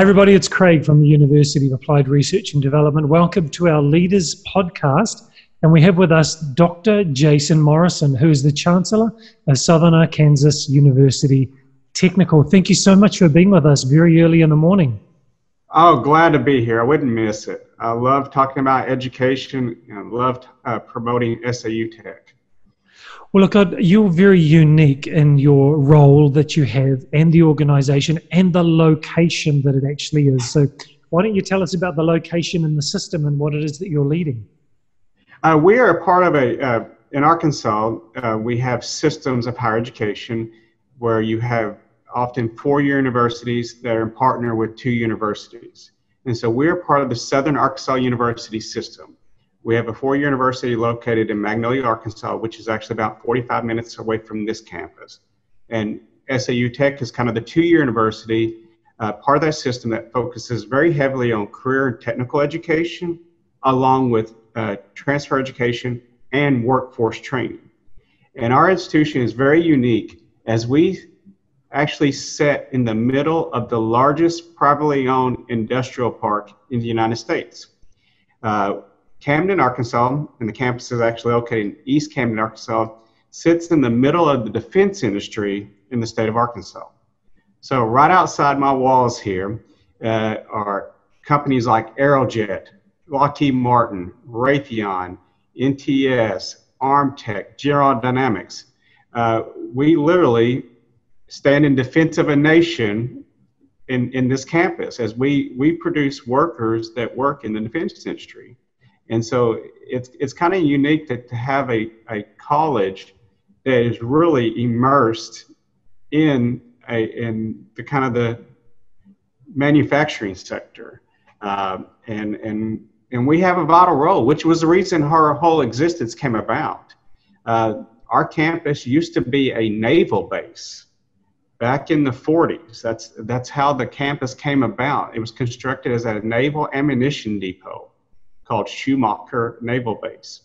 Hi, everybody. It's Craig from the University of Applied Research and Development. Welcome to our Leaders Podcast. And we have with us Dr. Jason Morrison, who is the Chancellor of Southern Arkansas University Technical. Thank you so much for being with us very early in the morning. Oh, glad to be here. I wouldn't miss it. I love talking about education and love uh, promoting SAU Tech. Well, look, you're very unique in your role that you have and the organization and the location that it actually is. So, why don't you tell us about the location and the system and what it is that you're leading? Uh, we are a part of a, uh, in Arkansas, uh, we have systems of higher education where you have often four year universities that are in partner with two universities. And so we're part of the Southern Arkansas University system. We have a four-year university located in Magnolia, Arkansas, which is actually about 45 minutes away from this campus. And SAU Tech is kind of the two-year university, uh, part of that system that focuses very heavily on career and technical education, along with uh, transfer education and workforce training. And our institution is very unique as we actually sit in the middle of the largest privately owned industrial park in the United States. Uh, Camden, Arkansas, and the campus is actually located in East Camden, Arkansas, sits in the middle of the defense industry in the state of Arkansas. So, right outside my walls here uh, are companies like Aerojet, Lockheed Martin, Raytheon, NTS, Armtec, General Dynamics. Uh, we literally stand in defense of a nation in, in this campus as we, we produce workers that work in the defense industry. And so it's, it's kind of unique to, to have a, a college that is really immersed in a, in the kind of the manufacturing sector. Um, and, and, and we have a vital role, which was the reason our whole existence came about. Uh, our campus used to be a naval base back in the 40s. That's, that's how the campus came about. It was constructed as a naval ammunition depot called Shumaker Naval Base.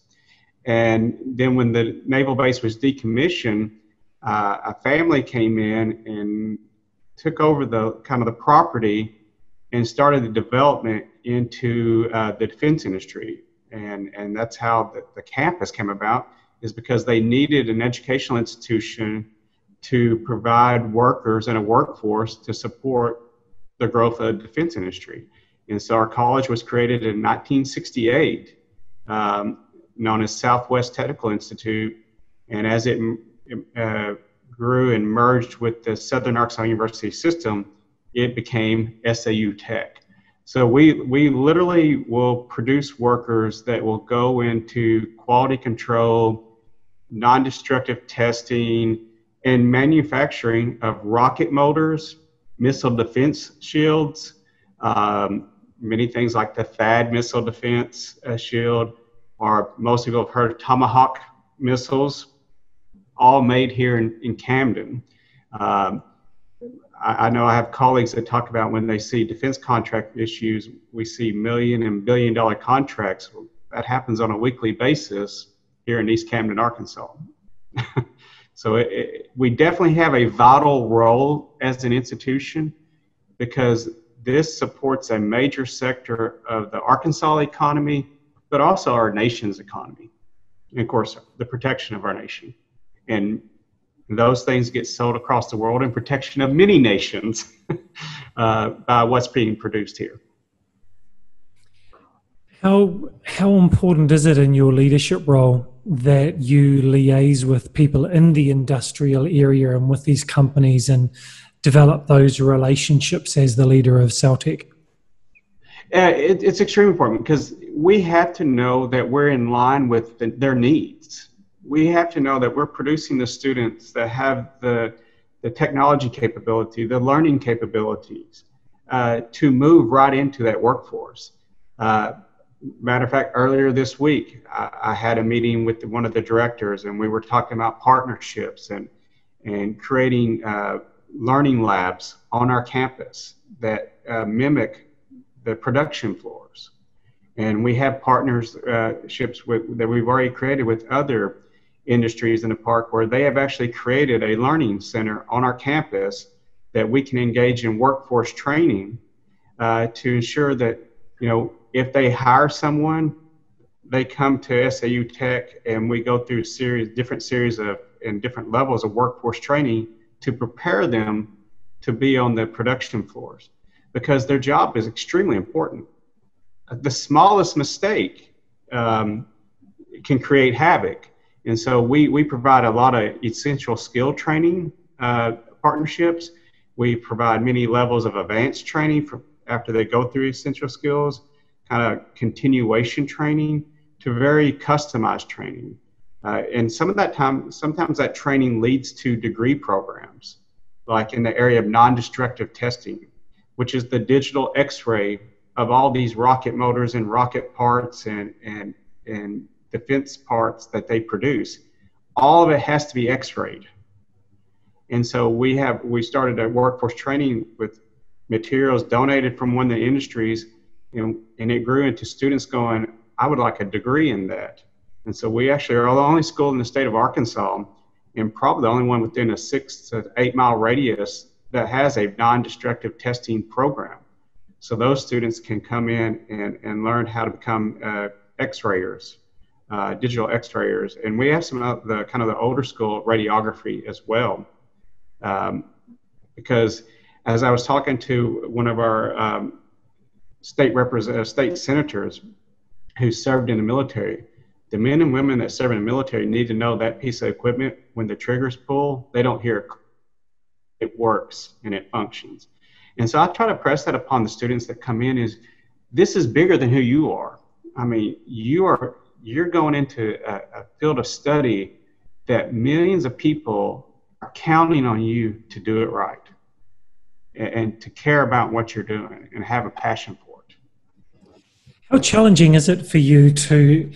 And then when the naval base was decommissioned, uh, a family came in and took over the kind of the property and started the development into uh, the defense industry. And, and that's how the, the campus came about is because they needed an educational institution to provide workers and a workforce to support the growth of the defense industry. And so our college was created in 1968, um, known as Southwest Technical Institute. And as it uh, grew and merged with the Southern Arkansas University system, it became SAU Tech. So we, we literally will produce workers that will go into quality control, non-destructive testing, and manufacturing of rocket motors, missile defense shields, um, many things like the THAAD missile defense uh, shield, or most people have heard of Tomahawk missiles, all made here in, in Camden. Um, I, I, know I have colleagues that talk about when they see defense contract issues, we see million and billion dollar contracts. That happens on a weekly basis here in East Camden, Arkansas. so it, it, we definitely have a vital role as an institution because this supports a major sector of the Arkansas economy, but also our nation's economy. And of course, the protection of our nation. And those things get sold across the world in protection of many nations uh, by what's being produced here. How, how important is it in your leadership role that you liaise with people in the industrial area and with these companies and develop those relationships as the leader of SAU Tech? Uh, it, it's extremely important because we have to know that we're in line with the, their needs. We have to know that we're producing the students that have the, the technology capability, the learning capabilities uh, to move right into that workforce. Uh, matter of fact, earlier this week, I, I, had a meeting with one of the directors, and we were talking about partnerships and and creating uh, learning labs on our campus that uh, mimic the production floors. And we have partnerships uh, with, that we've already created with other industries in the park where they have actually created a learning center on our campus that we can engage in workforce training uh, to ensure that you know if they hire someone, they come to SAU Tech and we go through series different series of and different levels of workforce training to prepare them to be on the production floors because their job is extremely important. The smallest mistake um, can create havoc. And so we, we provide a lot of essential skill training uh, partnerships. We provide many levels of advanced training for after they go through essential skills, kind of continuation training to very customized training. Uh, and some of that time, sometimes that training leads to degree programs, like in the area of non-destructive testing, which is the digital X-ray of all these rocket motors and rocket parts and and and defense parts that they produce. All of it has to be X-rayed. And so we have we started a workforce training with materials donated from one of the industries, and, and it grew into students going, I would like a degree in that. And so we actually are the only school in the state of Arkansas, and probably the only one within a six to eight mile radius that has a non-destructive testing program. So those students can come in and, and learn how to become uh, X-rayers, uh, digital X-rayers, and we have some of the kind of the older school radiography as well, um, because as I was talking to one of our um, state represent- uh, state senators who served in the military, the men and women that serve in the military need to know that piece of equipment when the triggers pull, they don't hear it works and it functions. And so I try to press that upon the students that come in is this is bigger than who you are. I mean, you are you're going into a, a field of study that millions of people are counting on you to do it right and, and to care about what you're doing and have a passion for it. How challenging is it for you to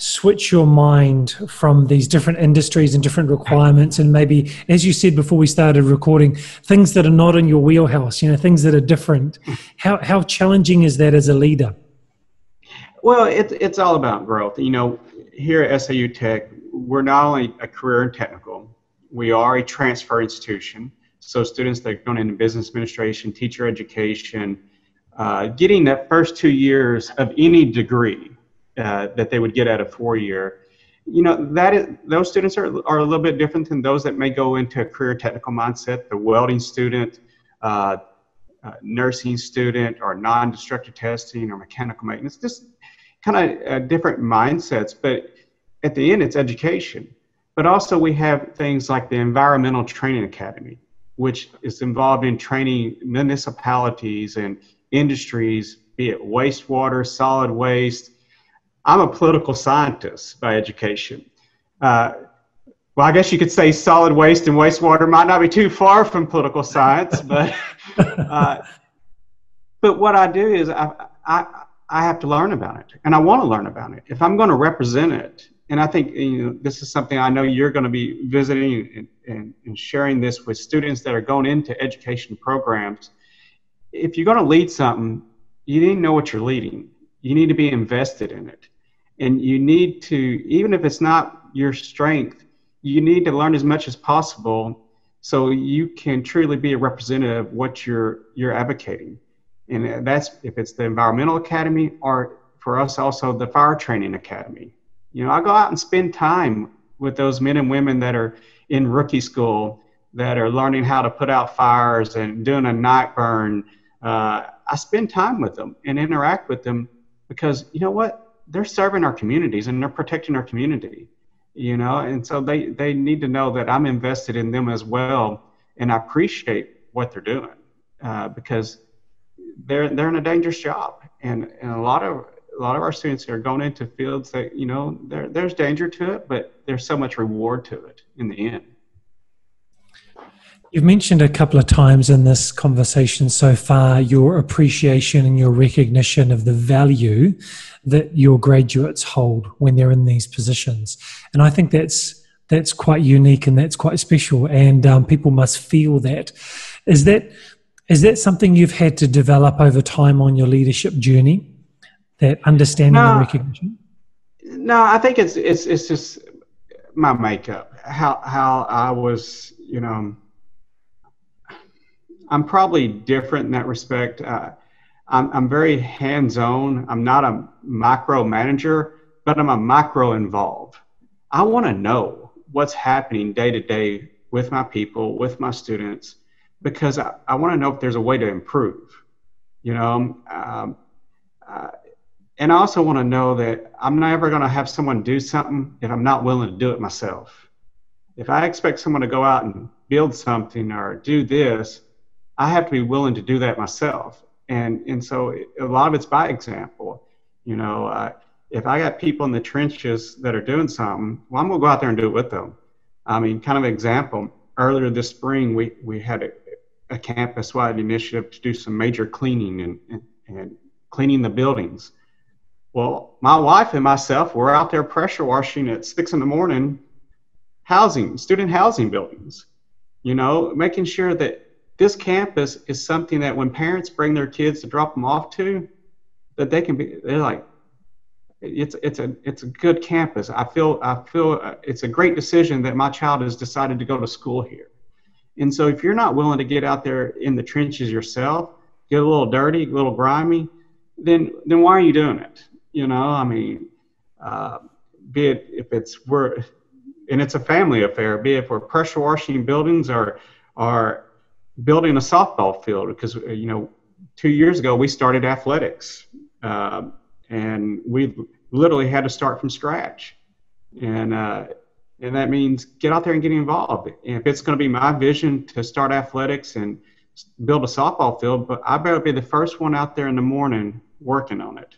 switch your mind from these different industries and different requirements and maybe as you said before we started recording things that are not in your wheelhouse you know things that are different. How, how challenging is that as a leader? Well it, it's all about growth. You know here at SAU Tech we're not only a career and technical we are a transfer institution. So students that are going into business administration teacher education uh, getting that first two years of any degree uh, that they would get at a four year. You know, that is, those students are, are a little bit different than those that may go into a career technical mindset, the welding student, uh, uh, nursing student, or non destructive testing or mechanical maintenance, just kind of uh, different mindsets. But at the end, it's education. But also, we have things like the Environmental Training Academy, which is involved in training municipalities and industries, be it wastewater, solid waste, I'm a political scientist by education. Uh, well, I guess you could say solid waste and wastewater might not be too far from political science, but uh, but what I do is I, I I have to learn about it, and I want to learn about it. If I'm going to represent it, and I think you know this is something I know you're going to be visiting and, and, and sharing this with students that are going into education programs. If you're going to lead something, you need to know what you're leading. You need to be invested in it and you need to even if it's not your strength you need to learn as much as possible so you can truly be a representative of what you're you're advocating. And that's if it's the environmental academy or for us also the fire training academy. You know i go out and spend time with those men and women that are in rookie school that are learning how to put out fires and doing a night burn. Uh, i spend time with them and interact with them because you know what they're serving our communities and they're protecting our community you know? And so they they need to know that i'm invested in them as well and i appreciate what they're doing uh, because they're they're in a dangerous job. And, and a lot of a lot of our students are going into fields that you know there, there's danger to it but there's so much reward to it in the end You've mentioned a couple of times in this conversation so far your appreciation and your recognition of the value that your graduates hold when they're in these positions, and I think that's that's quite unique and that's quite special, and um, people must feel that. Is that is that something you've had to develop over time on your leadership journey? That understanding no, and recognition. No, I think it's it's it's just my makeup. How how I was, you know I'm probably different in that respect. Uh, I'm, I'm very hands on. I'm not a micro manager, but I'm a micro involved. I want to know what's happening day to day with my people, with my students, because I, I want to know if there's a way to improve. You know, um, uh, and I also want to know that I'm never going to have someone do something if I'm not willing to do it myself. If I expect someone to go out and build something or do this, I have to be willing to do that myself. And and so a lot of it's by example. You know, uh, if I got people in the trenches that are doing something, well, I'm gonna go out there and do it with them. I mean, kind of example. Earlier this spring, we we had a, a campus-wide initiative to do some major cleaning and, and, and cleaning the buildings well, my wife and myself were out there pressure washing at six in the morning, housing, student housing buildings, you know, making sure that this campus is something that when parents bring their kids to drop them off to, that they can be, they're like, it's it's a it's a good campus. I feel I feel uh, it's a great decision that my child has decided to go to school here. And so if you're not willing to get out there in the trenches yourself, get a little dirty, a little grimy, then then why are you doing it? You know, I mean, uh, be it if it's we're and it's a family affair. Be it if we're pressure washing buildings or or building a softball field because you know two years ago we started athletics uh, and we literally had to start from scratch and uh, and that means get out there and get involved and if it's going to be my vision to start athletics and build a softball field but i better be the first one out there in the morning working on it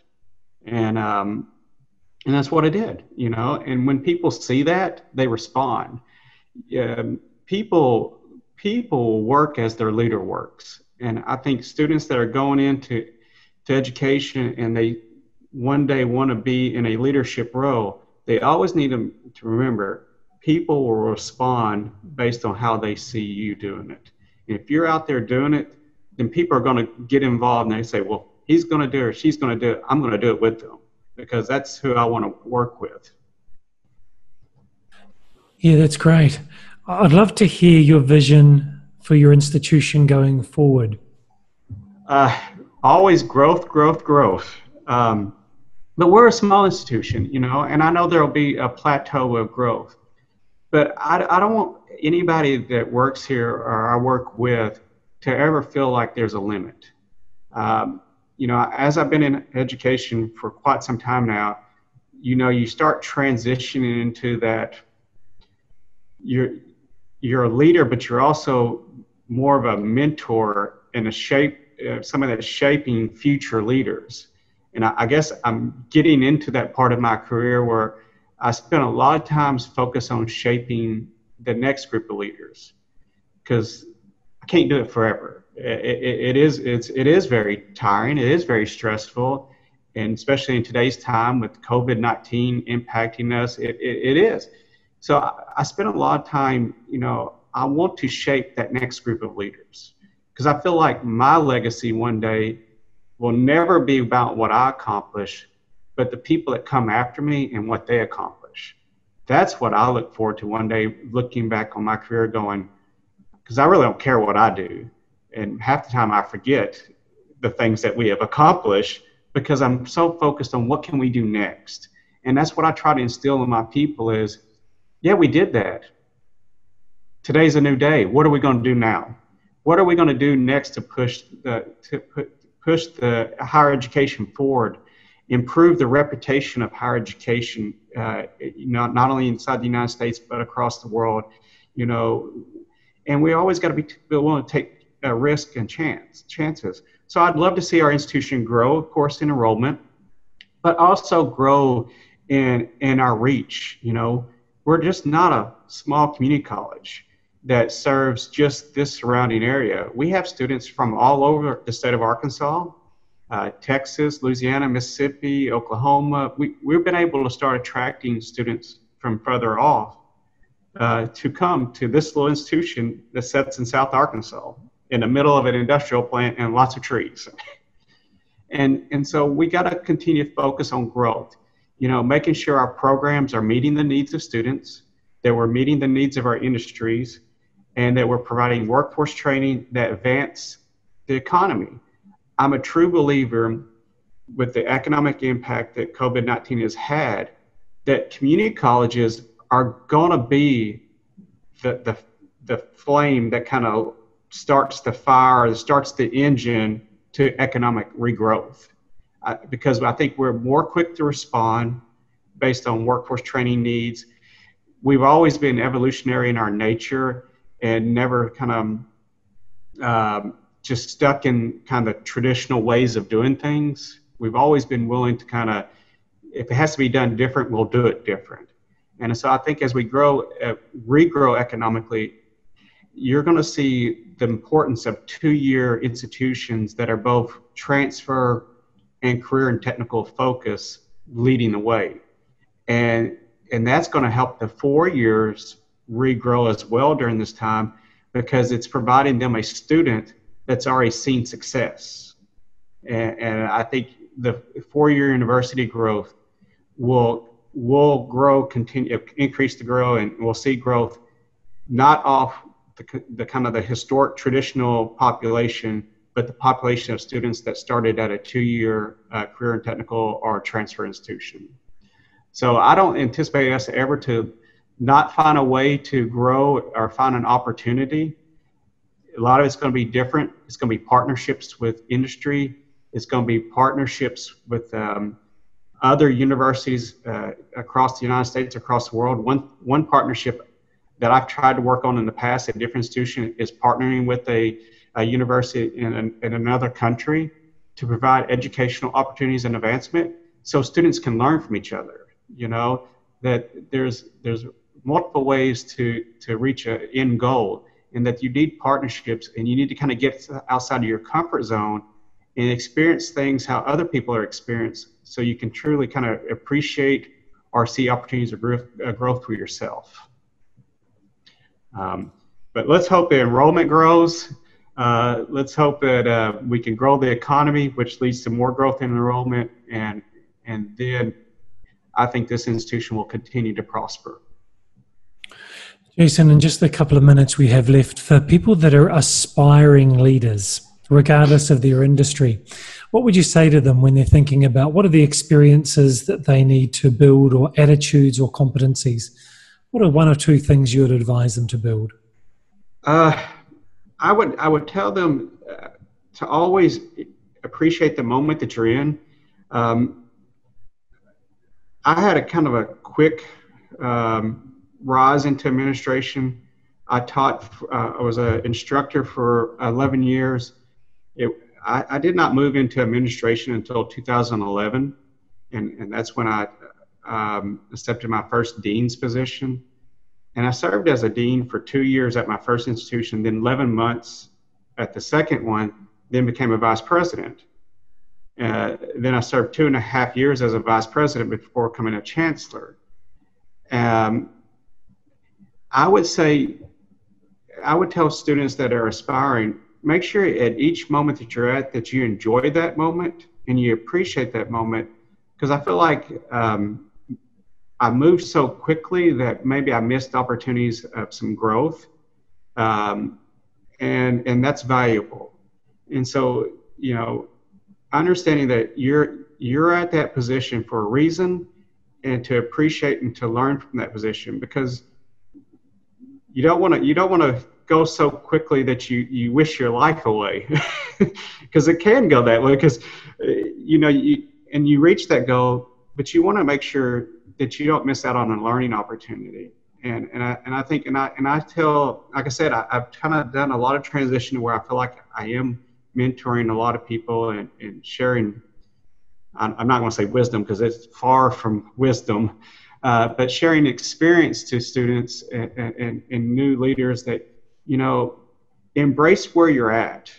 and um, and that's what I did, you know. And when people see that, they respond. Um, people people work as their leader works, and I think students that are going into to education and they one day want to be in a leadership role, they always need to, to remember people will respond based on how they see you doing it. And if you're out there doing it, then people are going to get involved and they say, well, he's going to do it she's going to do it, I'm going to do it with them because that's who I want to work with. Yeah, that's great. I'd love to hear your vision for your institution going forward. Uh, always growth, growth, growth. Um, but we're a small institution, you know, and I know there will be a plateau of growth. But I, I don't want anybody that works here or I work with to ever feel like there's a limit. Um, you know, as I've been in education for quite some time now, you know, you start transitioning into that. You're you're a leader, but you're also more of a mentor and a shape, uh, that's shaping future leaders. And I, I guess I'm getting into that part of my career where I spend a lot of times focus on shaping the next group of leaders because I can't do it forever it, it is it's it is very tiring. It is very stressful, and especially in today's time with COVID nineteen impacting us, it, it, it is. So I, I spend a lot of time. You know, I want to shape that next group of leaders because I feel like my legacy one day will never be about what I accomplish, but the people that come after me and what they accomplish. That's what I look forward to one day, looking back on my career, going, because I really don't care what I do and half the time I forget the things that we have accomplished because I'm so focused on what can we do next. And that's what I try to instill in my people is, yeah, we did that. Today's a new day. What are we going to do now? What are we going to do next to push the to push the higher education forward, improve the reputation of higher education, uh, not not only inside the United States but across the world, you know. And we always got to be willing to take uh, risk and chance chances. So I'd love to see our institution grow, of course, in enrollment, but also grow in in our reach. You know, we're just not a small community college that serves just this surrounding area. We have students from all over the state of Arkansas, uh, Texas, Louisiana, Mississippi, Oklahoma. We, we've been able to start attracting students from further off uh, to come to this little institution that sits in South Arkansas in the middle of an industrial plant and lots of trees. and, and so we got to continue to focus on growth, you know, making sure our programs are meeting the needs of students, that we're meeting the needs of our industries, and that we're providing workforce training that advance the economy. I'm a true believer with the economic impact that COVID 19 has had that community colleges are going to be the, the, the flame that kind of starts the fire, starts the engine to economic regrowth. Uh, because I think we're more quick to respond based on workforce training needs. We've always been evolutionary in our nature and never kind of um, just stuck in kind of traditional ways of doing things. We've always been willing to kind of, if it has to be done different, we'll do it different. And so I think as we grow, uh, regrow economically, you're going to see the importance of two-year institutions that are both transfer and career and technical focus leading the way. And and that's going to help the four years regrow as well during this time because it's providing them a student that's already seen success. And, and I think the four-year university growth will will grow, continue, increase to grow, and we'll see growth not off the, the kind of the historic traditional population, but the population of students that started at a two-year uh, career and technical or transfer institution. So I don't anticipate us ever to not find a way to grow or find an opportunity. A lot of it's going to be different. It's going to be partnerships with industry. It's going to be partnerships with um, other universities uh, across the United States, across the world. One one partnership that I've tried to work on in the past at different institutions is partnering with a, a university in, an, in another country to provide educational opportunities and advancement so students can learn from each other. You know that there's there's multiple ways to to reach an end goal, and that you need partnerships and you need to kind of get outside of your comfort zone and experience things how other people are experienced, so you can truly kind of appreciate or see opportunities of growth, uh, growth for yourself. Um, but let's hope the enrollment grows. Uh, let's hope that uh, we can grow the economy, which leads to more growth in enrollment, and and then I think this institution will continue to prosper. Jason, in just the couple of minutes we have left, for people that are aspiring leaders, regardless of their industry, what would you say to them when they're thinking about what are the experiences that they need to build, or attitudes or competencies what are one or two things you would advise them to build? Uh, I would I would tell them uh, to always appreciate the moment that you're in. Um, I had a kind of a quick um, rise into administration. I taught. Uh, I was an instructor for 11 years. It, I, I, did not move into administration until 2011, and, and that's when I um, accepted my first dean's position. And I served as a dean for two years at my first institution, then 11 months at the second one, then became a vice president. Uh, then I served two and a half years as a vice president before becoming a chancellor. Um, I would say, I would tell students that are aspiring, make sure at each moment that you're at that you enjoy that moment and you appreciate that moment. Because I feel like um, I moved so quickly that maybe I missed opportunities of some growth, um, and and that's valuable. And so you know, understanding that you're you're at that position for a reason, and to appreciate and to learn from that position because you don't want to you don't want to go so quickly that you you wish your life away because it can go that way because uh, you know you and you reach that goal but you want to make sure that you don't miss out on a learning opportunity. And, and, I, and I think, and I, and I tell, like I said, I, have kind of done a lot of transition where I feel like I am mentoring a lot of people and, and sharing, I'm not going to say wisdom because it's far from wisdom, uh, but sharing experience to students and, and, and new leaders that, you know, embrace where you're at.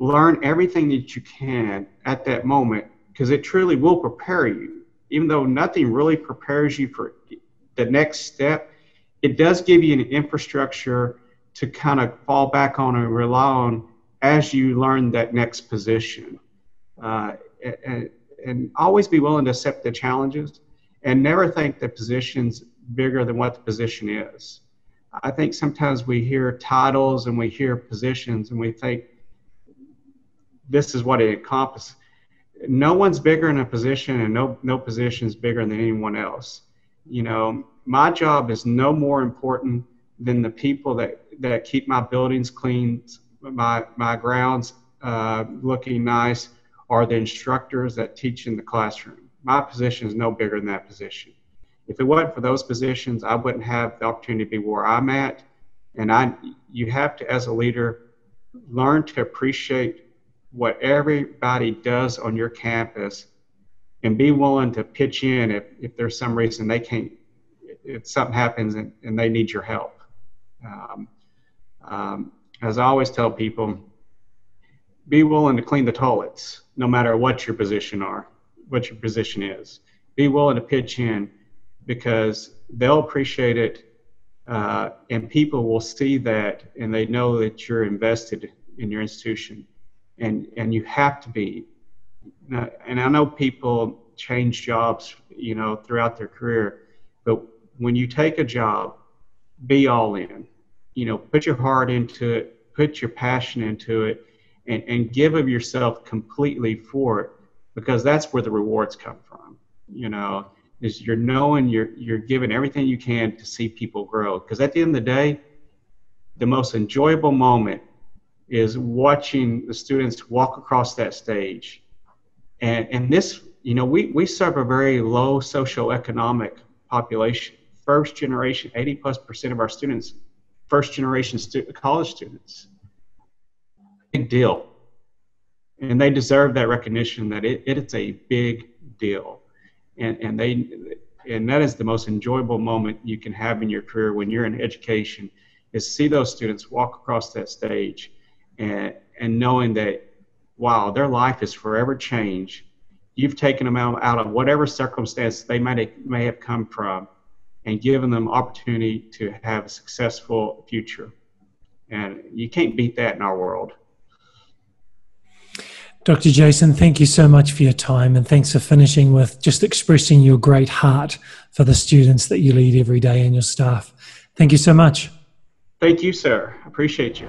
Learn everything that you can at that moment because it truly will prepare you even though nothing really prepares you for the next step, it does give you an infrastructure to kind of fall back on and rely on as you learn that next position. Uh, and, and always be willing to accept the challenges and never think the position's bigger than what the position is. I think sometimes we hear titles and we hear positions and we think this is what it encompasses. No one's bigger in a position, and no no position is bigger than anyone else. You know, my job is no more important than the people that that keep my buildings clean, my my grounds uh, looking nice, or the instructors that teach in the classroom. My position is no bigger than that position. If it wasn't for those positions, I wouldn't have the opportunity to be where I'm at. And I, you have to, as a leader, learn to appreciate what everybody does on your campus and be willing to pitch in if, if there's some reason they can't, if something happens and, and they need your help. Um, um, as I always tell people, be willing to clean the toilets, no matter what your position are, what your position is. Be willing to pitch in because they'll appreciate it, uh, and people will see that, and they know that you're invested in your institution and and you have to be. And i know people change jobs you know throughout their career but when you take a job be all in. You know put your heart into it put your passion into it and, and give of yourself completely for it because that's where the rewards come from you know is you're knowing you're you're giving everything you can to see people grow. Because at the end of the day the most enjoyable moment is watching the students walk across that stage. And, and this, you know, we, we serve a very low socioeconomic population. First generation, 80 plus percent of our students, first generation stu- college students. Big deal. And they deserve that recognition that it, it's a big deal. And, and they, and that is the most enjoyable moment you can have in your career when you're in education is see those students walk across that stage and, and knowing that, wow, their life is forever changed. You've taken them out, out of whatever circumstance they may, may have come from and given them opportunity to have a successful future. And you can't beat that in our world. Dr. Jason, thank you so much for your time and thanks for finishing with just expressing your great heart for the students that you lead every day and your staff. Thank you so much. Thank you, sir. Appreciate you.